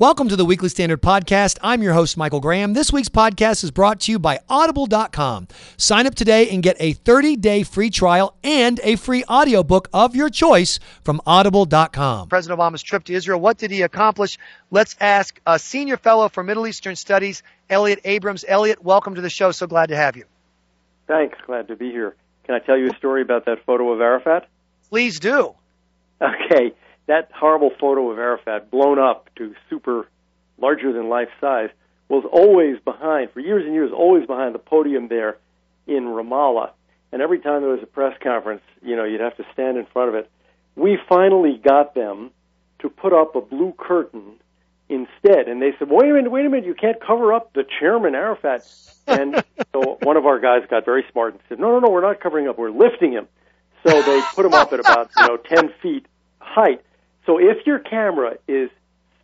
Welcome to the Weekly Standard Podcast. I'm your host, Michael Graham. This week's podcast is brought to you by Audible.com. Sign up today and get a 30 day free trial and a free audiobook of your choice from Audible.com. President Obama's trip to Israel, what did he accomplish? Let's ask a senior fellow for Middle Eastern Studies, Elliott Abrams. Elliott, welcome to the show. So glad to have you. Thanks. Glad to be here. Can I tell you a story about that photo of Arafat? Please do. Okay that horrible photo of Arafat blown up to super larger than life size was always behind for years and years always behind the podium there in Ramallah. And every time there was a press conference you know you'd have to stand in front of it. We finally got them to put up a blue curtain instead. And they said wait a minute wait a minute you can't cover up the chairman Arafat. And so one of our guys got very smart and said no no no we're not covering up we're lifting him. So they put him up at about you know 10 feet height so if your camera is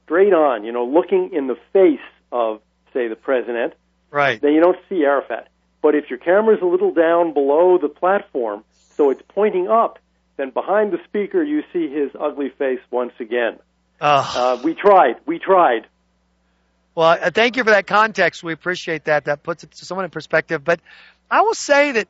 straight on, you know, looking in the face of, say, the president, right, then you don't see Arafat. But if your camera is a little down below the platform, so it's pointing up, then behind the speaker you see his ugly face once again. Uh, we tried. We tried. Well, uh, thank you for that context. We appreciate that. That puts it somewhat in perspective. But I will say that,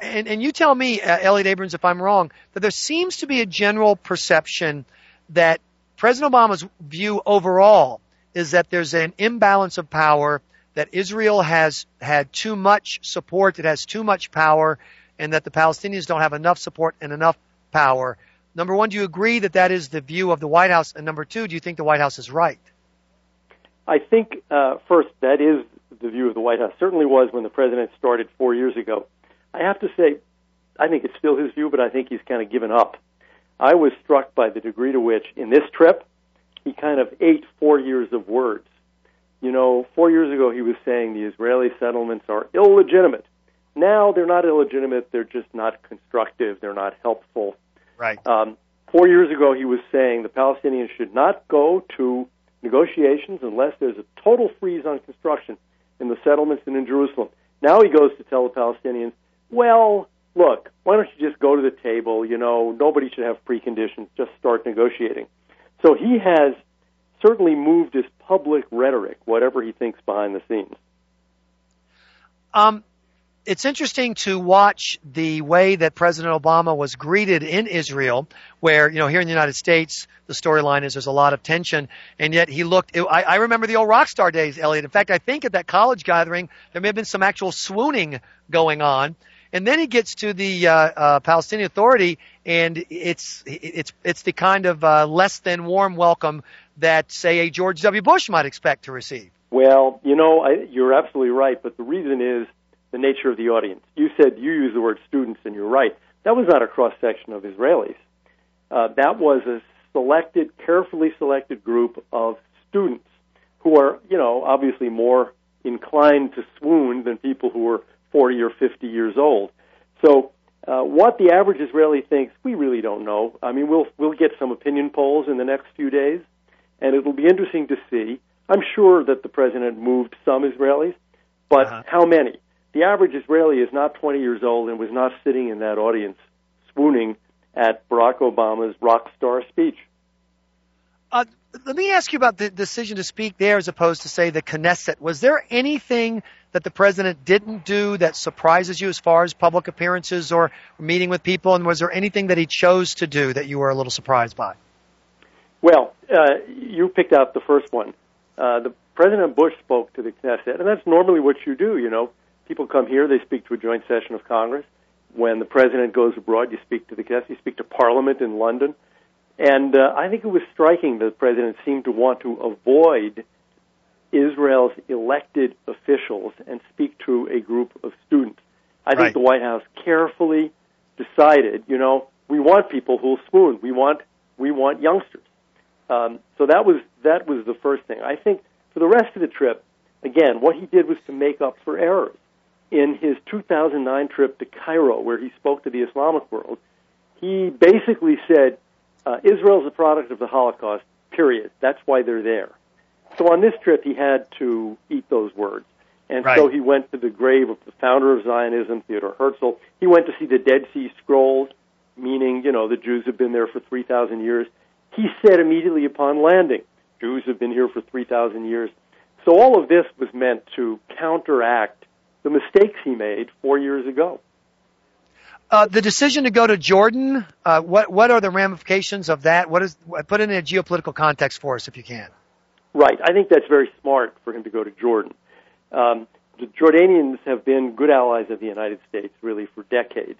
and, and you tell me, uh, Elliott Abrams, if I'm wrong, that there seems to be a general perception – that President Obama's view overall is that there's an imbalance of power, that Israel has had too much support, it has too much power, and that the Palestinians don't have enough support and enough power. Number one, do you agree that that is the view of the White House? And number two, do you think the White House is right? I think, uh, first, that is the view of the White House. Certainly was when the president started four years ago. I have to say, I think it's still his view, but I think he's kind of given up I was struck by the degree to which, in this trip, he kind of ate four years of words. You know, four years ago he was saying the Israeli settlements are illegitimate. Now they're not illegitimate, they're just not constructive, they're not helpful. Right. Um, four years ago he was saying the Palestinians should not go to negotiations unless there's a total freeze on construction in the settlements and in Jerusalem. Now he goes to tell the Palestinians, well, look, why don't you just go to the table? You know, nobody should have preconditions. Just start negotiating. So he has certainly moved his public rhetoric, whatever he thinks behind the scenes. Um, it's interesting to watch the way that President Obama was greeted in Israel, where, you know, here in the United States, the storyline is there's a lot of tension, and yet he looked, I, I remember the old rock star days, Elliott. In fact, I think at that college gathering, there may have been some actual swooning going on. And then he gets to the uh, uh, Palestinian Authority, and it's it's it's the kind of uh, less than warm welcome that, say, a George W. Bush might expect to receive. Well, you know, I, you're absolutely right, but the reason is the nature of the audience. You said you use the word students, and you're right. That was not a cross section of Israelis. Uh, that was a selected, carefully selected group of students who are, you know, obviously more inclined to swoon than people who are 40 or 50 years old. So, uh, what the average Israeli thinks, we really don't know. I mean, we'll we'll get some opinion polls in the next few days, and it'll be interesting to see. I'm sure that the president moved some Israelis, but uh-huh. how many? The average Israeli is not 20 years old and was not sitting in that audience swooning at Barack Obama's rock star speech. Uh, let me ask you about the decision to speak there as opposed to, say, the Knesset. Was there anything that the president didn't do that surprises you as far as public appearances or meeting with people? And was there anything that he chose to do that you were a little surprised by? Well, uh, you picked out the first one. Uh, the President Bush spoke to the Knesset, and that's normally what you do. You know, people come here, they speak to a joint session of Congress. When the president goes abroad, you speak to the Knesset, you speak to Parliament in London. And uh, I think it was striking that the president seemed to want to avoid Israel's elected officials and speak to a group of students. I think right. the White House carefully decided, you know, we want people who'll swoon. We want we want youngsters. Um, so that was that was the first thing. I think for the rest of the trip, again, what he did was to make up for errors. In his 2009 trip to Cairo, where he spoke to the Islamic world, he basically said uh, Israel's a product of the Holocaust. Period. That's why they're there. So on this trip, he had to eat those words. And right. so he went to the grave of the founder of Zionism, Theodor Herzl. He went to see the Dead Sea Scrolls, meaning, you know, the Jews have been there for 3,000 years. He said immediately upon landing, Jews have been here for 3,000 years. So all of this was meant to counteract the mistakes he made four years ago. Uh, the decision to go to Jordan, uh, what what are the ramifications of that? What is put it in a geopolitical context for us, if you can. Right, I think that's very smart for him to go to Jordan. Um, the Jordanians have been good allies of the United States, really, for decades.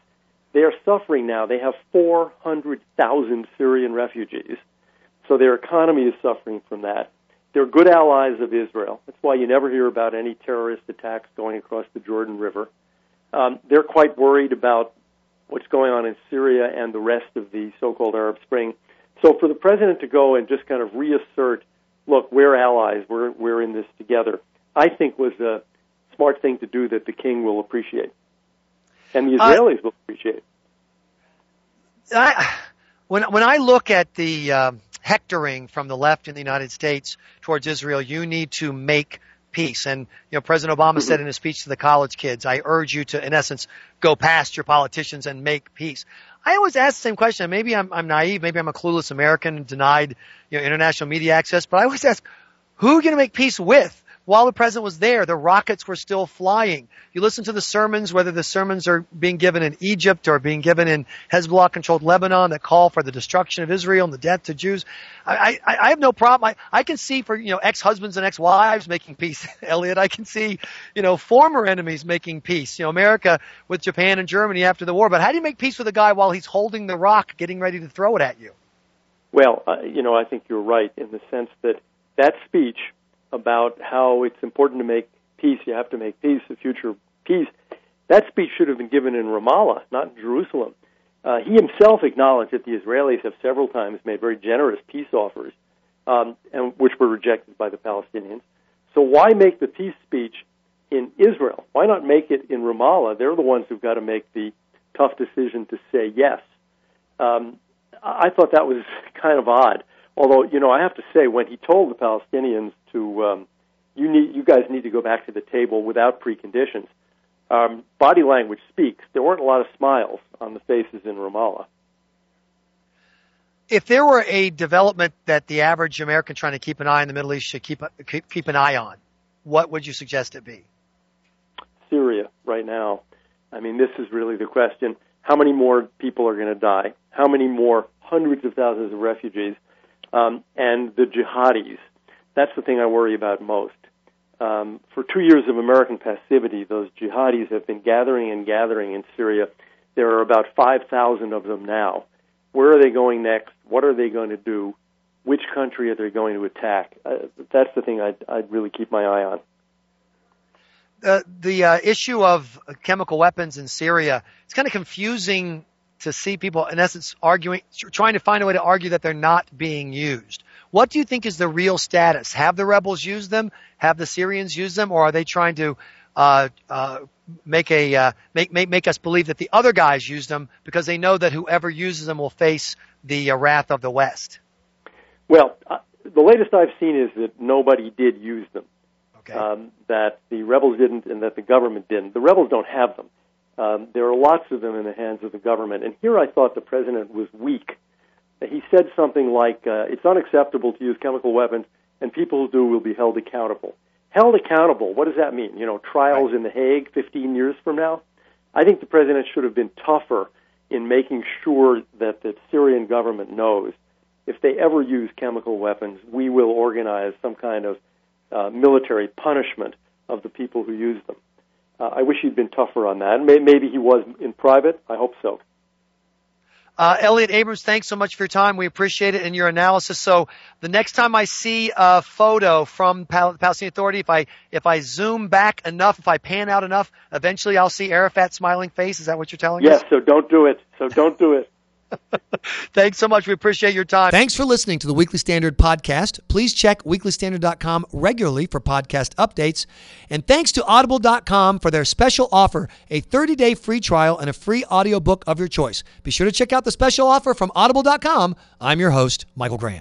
They are suffering now. They have 400,000 Syrian refugees, so their economy is suffering from that. They're good allies of Israel. That's why you never hear about any terrorist attacks going across the Jordan River. Um, they're quite worried about what's going on in Syria and the rest of the so-called Arab Spring. So for the president to go and just kind of reassert, look, we're allies, we're we're in this together, I think was a smart thing to do that the king will appreciate, and the Israelis uh, will appreciate. I, when when I look at the uh, hectoring from the left in the United States towards Israel, you need to make peace. And, you know, President Obama mm-hmm. said in his speech to the college kids, I urge you to, in essence, go past your politicians and make peace. I always ask the same question. Maybe I'm, I'm naive. Maybe I'm a clueless American denied, you know, international media access, but I always ask, who are you going to make peace with? While the president was there, the rockets were still flying. You listen to the sermons, whether the sermons are being given in Egypt or being given in Hezbollah controlled Lebanon that call for the destruction of Israel and the death to Jews. I, I, I have no problem. I, I can see for, you know, ex-husbands and ex-wives making peace, Elliott. I can see, you know, former enemies making peace. You know, America with Japan and Germany after the war. But how do you make peace with a guy while he's holding the rock, getting ready to throw it at you? Well, uh, you know, I think you're right in the sense that that speech about how it's important to make peace. You have to make peace, the future peace. That speech should have been given in Ramallah, not in Jerusalem. Uh, he himself acknowledged that the Israelis have several times made very generous peace offers, um, and which were rejected by the Palestinians. So why make the peace speech in Israel? Why not make it in Ramallah? They're the ones who've got to make the tough decision to say yes. Um, I thought that was kind of odd. Although, you know, I have to say, when he told the Palestinians to, um, you need, you guys need to go back to the table without preconditions, um, body language speaks. There weren't a lot of smiles on the faces in Ramallah. If there were a development that the average American trying to keep an eye on the Middle East should keep keep, keep an eye on, what would you suggest it be? Syria right now. I mean, this is really the question. How many more people are going to die? How many more hundreds of thousands of refugees? Um, and the jihadis. That's the thing I worry about most. Um, for two years of American passivity, those jihadis have been gathering and gathering in Syria. There are about 5,000 of them now. Where are they going next? What are they going to do? Which country are they going to attack? Uh, that's the thing I'd, I'd really keep my eye on. Uh, the uh, issue of chemical weapons in Syria, it's kind of confusing to see people, in essence, arguing, trying to find a way to argue that they're not being used. What do you think is the real status? Have the rebels used them? Have the Syrians used them? Or are they trying to uh, uh, make a uh, make, make make us believe that the other guys used them because they know that whoever uses them will face the uh, wrath of the West? Well, uh, the latest I've seen is that nobody did use them. Okay. Um, that the rebels didn't, and that the government didn't. The rebels don't have them. Um, there are lots of them in the hands of the government. And here I thought the president was weak. He said something like, uh, it's unacceptable to use chemical weapons, and people who do will be held accountable. Held accountable, what does that mean? You know, trials right. in The Hague 15 years from now? I think the president should have been tougher in making sure that the Syrian government knows if they ever use chemical weapons, we will organize some kind of uh, military punishment of the people who use them. Uh, I wish he'd been tougher on that. Maybe he was in private. I hope so. Uh, Elliott Abrams, thanks so much for your time. We appreciate it and your analysis. So the next time I see a photo from Pal- Palestinian Authority, if I if I zoom back enough, if I pan out enough, eventually I'll see Arafat's smiling face. Is that what you're telling yes, us? Yes. So don't do it. So don't do it. Thanks so much. We appreciate your time. Thanks for listening to the Weekly Standard podcast. Please check weeklystandard.com regularly for podcast updates. And thanks to audible.com for their special offer, a 30-day free trial and a free audiobook of your choice. Be sure to check out the special offer from audible.com. I'm your host, Michael Graham.